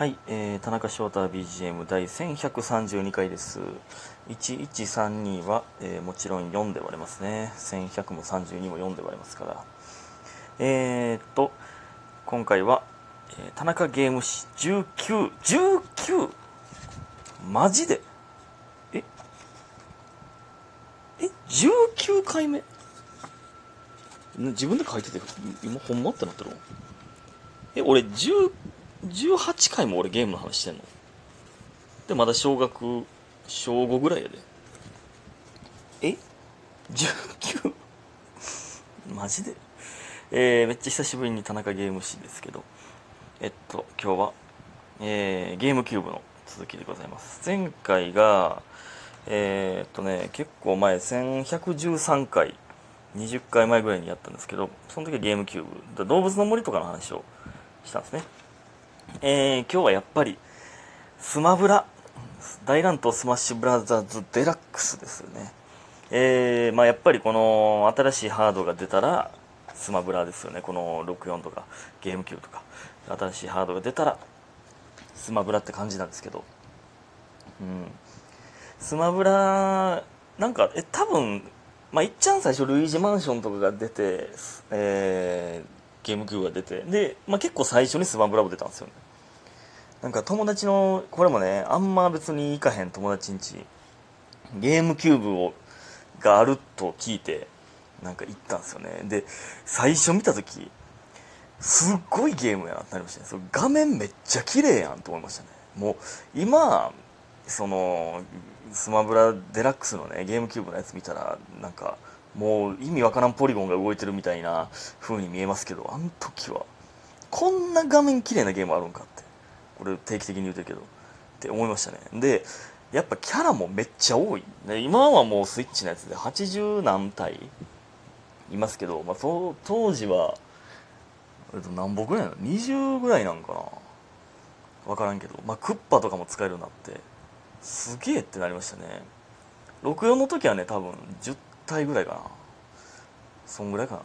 はい、えー、田中翔太 BGM 第1132回です。1132は、えーもちろん4で割れますね。1100も32も4で割れますから。えーっと、今回は、えー田中ゲーム誌19、19! マジで？え？え ?19 回目？自分で書いてて、今ほんまってなってるえ、俺10、18回も俺ゲームの話してんので、まだ小学、小5ぐらいやで。え ?19? マジで？えー、めっちゃ久しぶりに田中ゲーム誌ですけど、えっと、今日は、えー、ゲームキューブの続きでございます。前回が、えー、っとね、結構前、1113回、20回前ぐらいにやったんですけど、その時はゲームキューブ、動物の森とかの話をしたんですね。えー、今日はやっぱり、スマブラ、大乱闘スマッシュブラザーズデラックスですよね。えー、まあやっぱりこの新しいハードが出たら、スマブラですよね。この64とか、ゲームキューブとか、新しいハードが出たら、スマブラって感じなんですけど、うん。スマブラ、なんか、え、多分、まあ、いっちゃん最初、ルイージマンションとかが出て、えー、ゲームキューブが出て、で、まあ、結構最初にスマブラも出たんですよね。なんか友達の、これもね、あんま別に行かへん友達んち、ゲームキューブを、があると聞いて、なんか行ったんですよね。で、最初見たとき、すっごいゲームやなってなりましたね。そ画面めっちゃ綺麗やんと思いましたね。もう、今、その、スマブラデラックスのね、ゲームキューブのやつ見たら、なんか、もう意味わからんポリゴンが動いてるみたいな風に見えますけど、あの時は、こんな画面綺麗なゲームあるんかって。これ定期的に言うてるけど、って思いましたね。で、やっぱキャラもめっちゃ多い。で今はもうスイッチのやつで80何体いますけど、まあ、そ当時は、えっと何本ぐらいなの ?20 ぐらいなんかな？わからんけど、まあ、クッパとかも使えるようになって、すげえってなりましたね。64の時はね、多分10体ぐらいかな。そんぐらいかな。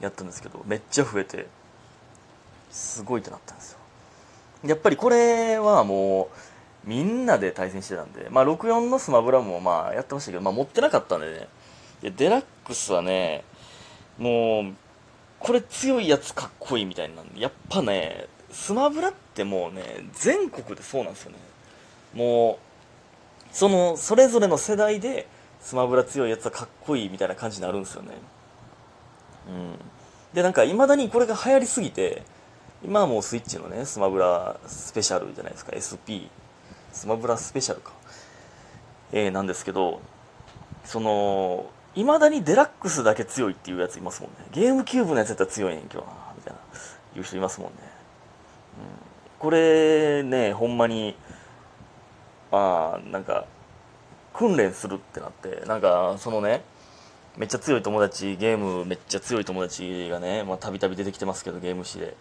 やったんですけど、めっちゃ増えて、すごいってなったんですよ。やっぱりこれはもう、みんなで対戦してたんで、まあ64のスマブラもまあやってましたけど、まあ持ってなかったんでね。で、デラックスはね、もう、これ強いやつかっこいいみたいなんで、やっぱね、スマブラってもうね、全国でそうなんですよね。もう、その、それぞれの世代で、スマブラ強いやつはかっこいいみたいな感じになるんですよね。うん。で、なんか、未だにこれが流行りすぎて、今はもうスイッチのね、スマブラスペシャルじゃないですか、SP。スマブラスペシャルか。えー、なんですけど、その、未だにデラックスだけ強いっていうやついますもんね。ゲームキューブのやつやったら強いねん、今日はな、みたいな、いう人いますもんね。うん。これね、ほんまに、まあ、なんか、訓練するってなって、なんか、そのね、めっちゃ強い友達、ゲームめっちゃ強い友達がね、ま、たびたび出てきてますけど、ゲーム誌で。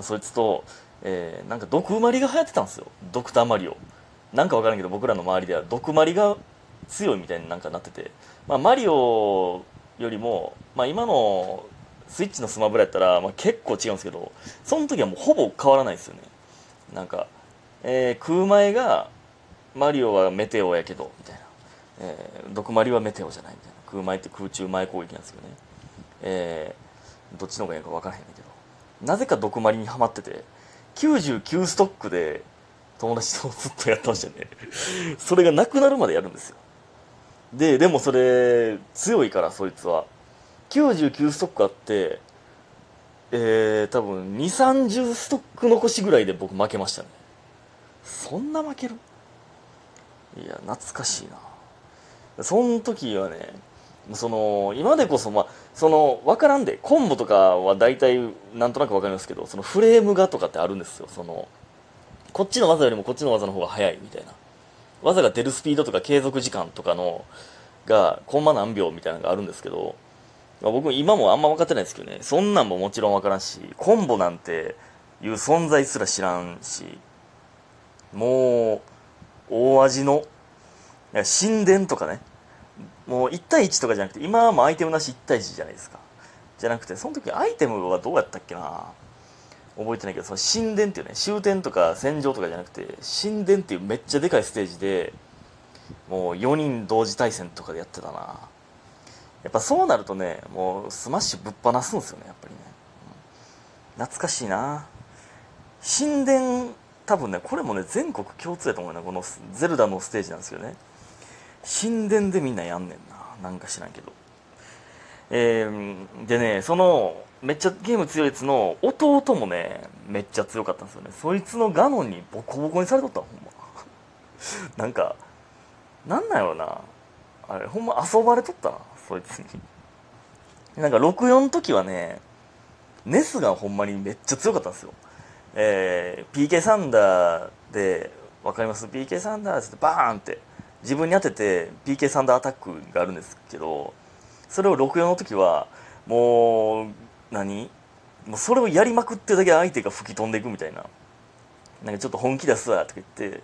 そいつと、えー、なんか毒マリが流行ってたんですよ。ドクターマリオ。なんかわからんけど、僕らの周りでは毒マリが強いみたいになんかなってて。まあ、マリオよりも、まあ、今のスイッチのスマブラやったら、まあ、結構違うんですけど、その時はもうほぼ変わらないですよね。なんか、えー、空前が、マリオはメテオやけど、みたいな。えー、毒マリはメテオじゃないみたいな。空前って空中前攻撃なんですけどね。えー、どっちの方がいいか分からへんね。なぜか毒マリにはまってて、99ストックで友達とずっとやってましたね。それがなくなるまでやるんですよ。で、でもそれ、強いから、そいつは。99ストックあって、えー、多分、2、30ストック残しぐらいで僕負けましたね。そんな負ける？いや、懐かしいな。その時はね、その、今でこそ、まあ、その、わからんで、コンボとかは大体、なんとなくわかりますけど、そのフレームがとかってあるんですよ。その、こっちの技よりもこっちの技の方が早いみたいな。技が出るスピードとか継続時間とかの、が、コンマ何秒みたいなのがあるんですけど、まあ、僕今もあんま分かってないですけどね、そんなんももちろん分からんし、コンボなんていう存在すら知らんし、もう、大味の、神殿とかね、もう1対1とかじゃなくて、今はもうアイテムなし1対1じゃないですか。じゃなくて、その時アイテムはどうやったっけな。覚えてないけどその神殿っていうね終点とか戦場とかじゃなくて神殿っていうめっちゃでかいステージでもう4人同時対戦とかでやってたな。やっぱそうなるとねもうスマッシュぶっ放すんですよねやっぱりね、懐かしいな。神殿多分ねこれもね全国共通やと思うなこのゼルダのステージなんですよね。神殿でみんなやんねんな。なんか知らんけど。えー、でねそのめっちゃゲーム強いやつの弟もねめっちゃ強かったんですよね。そいつのガノンにボコボコにされとったほんま。なんかなんなんやろな。あれほんま遊ばれとったなそいつに。なんか64の時はねネスがほんまにめっちゃ強かったんですよ。えー、PK サンダーで分かります？PK サンダーってバーンって自分に当てて PK サンダーアタックがあるんですけどそれを64の時はもう何？もうそれをやりまくってるだけ相手が吹き飛んでいくみたいな。なんかちょっと本気出すわとか言って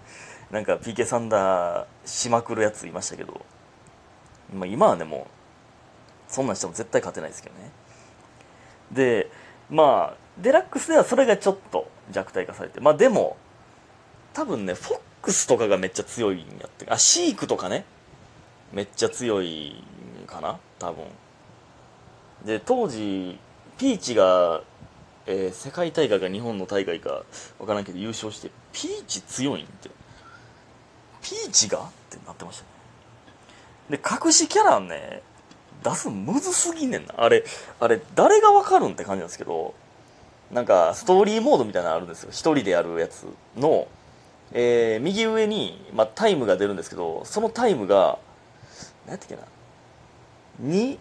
なんか PK サンダーしまくるやついましたけど、まあ、今はねもうそんなんしても絶対勝てないですけどね。でまあデラックスではそれがちょっと弱体化されてまあでも多分ねフォックスとかがめっちゃ強いんやって。あシークとかね。めっちゃ強いかな。多分。で当時ピーチが、えー、世界大会か日本の大会か分からんけど優勝してピーチ強いんって。ピーチがってなってましたね。で隠しキャラね出すむずすぎねんな。あれあれ誰が分かるんって感じなんですけどなんかストーリーモードみたいなのあるんですよ。1人でやるやつの、えー、右上に、まあ、タイムが出るんですけどそのタイムが何やったっけな。2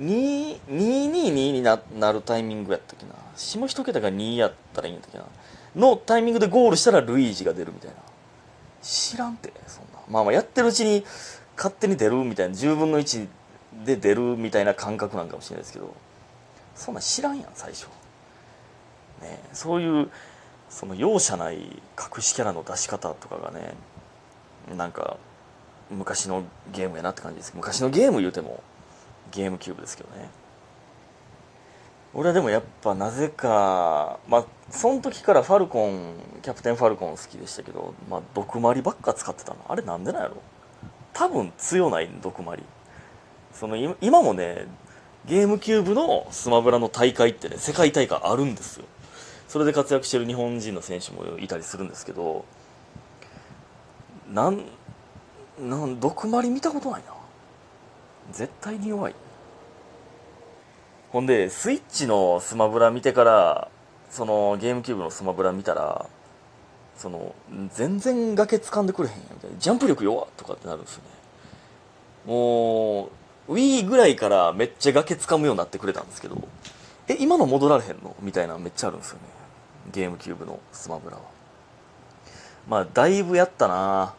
2 222にななるタイミングやったっけな。下一桁が2やったらいいんだっけな。のタイミングでゴールしたらルイージが出るみたいな。知らんてそんな。まあまあやってるうちに勝手に出るみたいな。10分の1で出るみたいな感覚なんかもしれないですけど。そんな知らんやん最初。ね、そういうその容赦ない隠しキャラの出し方とかがねなんか昔のゲームやなって感じです。昔のゲーム言うてもゲームキューブですけどね。俺はでもやっぱなぜかまあその時からファルコンキャプテンファルコン好きでしたけどまあ毒マリばっか使ってたの。あれなんでなんやろ？多分強ない毒マリ。その今もねゲームキューブのスマブラの大会ってね世界大会あるんですよ。それで活躍してる日本人の選手もいたりするんですけどなんなん毒まり見たことないな。絶対に弱い。ほんでスイッチのスマブラ見てからそのゲームキューブのスマブラ見たらその全然崖掴んでくれへんやみたいなジャンプ力弱とかってなるんですよね。もう Wii ぐらいからめっちゃ崖掴むようになってくれたんですけどえ今の戻られへんの？みたいなめっちゃあるんですよね。ゲームキューブのスマブラは。まあだいぶやったな。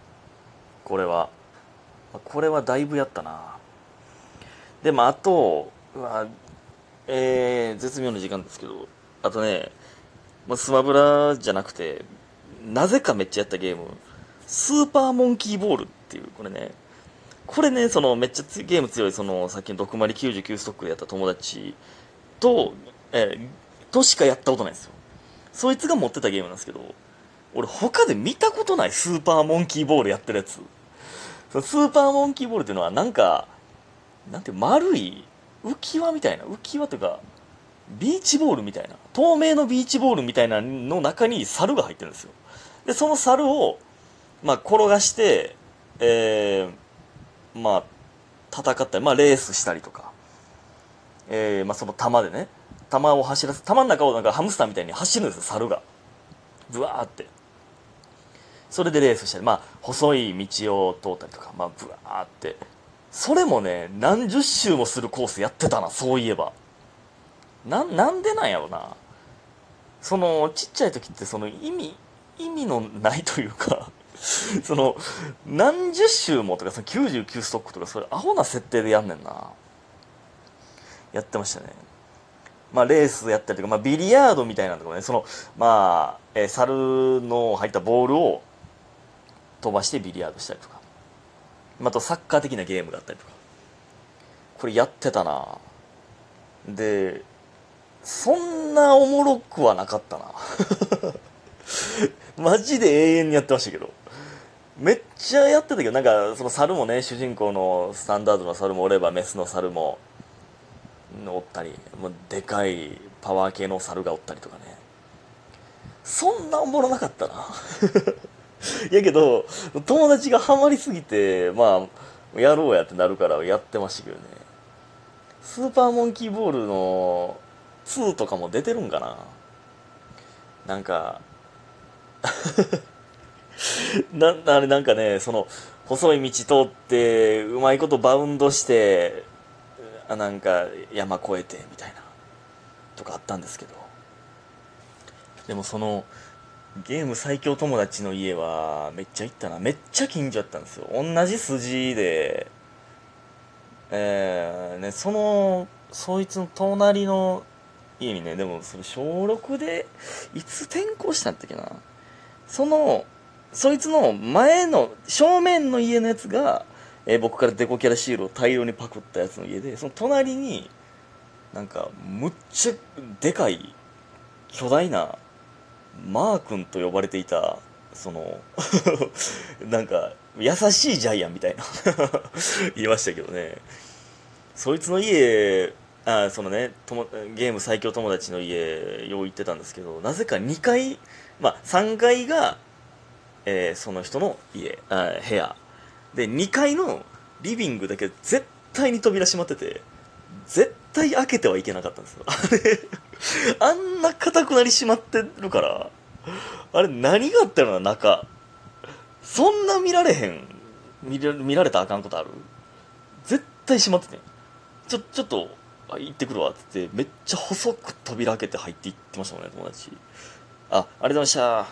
これは。これはだいぶやったな。でもあとはえー、絶妙な時間ですけど。あとねスマブラじゃなくてなぜかめっちゃやったゲーム。スーパーモンキーボールっていうこれね。これねそのめっちゃゲーム強いそのさっきの毒まり99ストックでやった友達と、えー、としかやったことないんですよ。そいつが持ってたゲームなんですけど、俺他で見たことないスーパーモンキーボールやってるやつ。そのスーパーモンキーボールっていうのはなんか、なんて丸い浮き輪みたいな、浮き輪というか、ビーチボールみたいな、透明のビーチボールみたいなの中に猿が入ってるんですよ。で、その猿を、まあ、転がして、えー、まあ、戦ったり、まあ、レースしたりとか、えー、まあ、その玉でね、玉を走らせ玉の中をなんかハムスターみたいに走るんですよ猿が。ブワーって。それでレースしたりまあ細い道を通ったりとかまあブワーって。それもね何十周もするコースやってたなそういえば。ななんでなんやろな。そのちっちゃい時ってその意味意味のないというか その何十周もとかその99ストックとかそれアホな設定でやんねんな。やってましたね。まあ、レースやったりとか、まあ、ビリヤードみたいなところね、その、まあ、えー、猿の入ったボールを飛ばしてビリヤードしたりとか、またサッカー的なゲームがあったりとか、これやってたな。で、そんなおもろくはなかったな。マジで永遠にやってましたけど。めっちゃやってたけどなんかその猿もね主人公のスタンダードの猿もおればメスの猿もおったりもうでかいパワー系の猿がおったりとかね。そんなおもろなかったな。やけど友達がハマりすぎてまあやろうやってなるからやってましたけどね。スーパーモンキーボールの2とかも出てるんかな。なんか なあれなんかねその細い道通ってうまいことバウンドしてなんか山越えてみたいなとかあったんですけど。でもそのゲーム最強友達の家はめっちゃ行ったな。めっちゃ近所だったんですよ。同じ筋で。えー、ねそのそいつの隣の家にねでもそれ小6でいつ転校したんだっけな。そのそいつの前の正面の家のやつが、えー僕からデコキャラシールを大量にパクったやつの家でその隣になんかむっちゃでかい巨大なマー君と呼ばれていたその なんか優しいジャイアンみたいな 言いましたけどね。そいつの家あそのねともゲーム最強友達の家よう行ってたんですけどなぜか2階まあ3階が、えーその人の家あ部屋。で2階のリビングだけ絶対に扉閉まってて絶対開けてはいけなかったんですよ。あれあんな硬くなり閉まってるからあれ何があったのな中。そんな見られへん。見ら見られたらあかんことある？絶対閉まってて。ちょちょっと行ってくるわって言ってめっちゃ細く扉開けて入っていってましたもんね友達。あありがとうございました。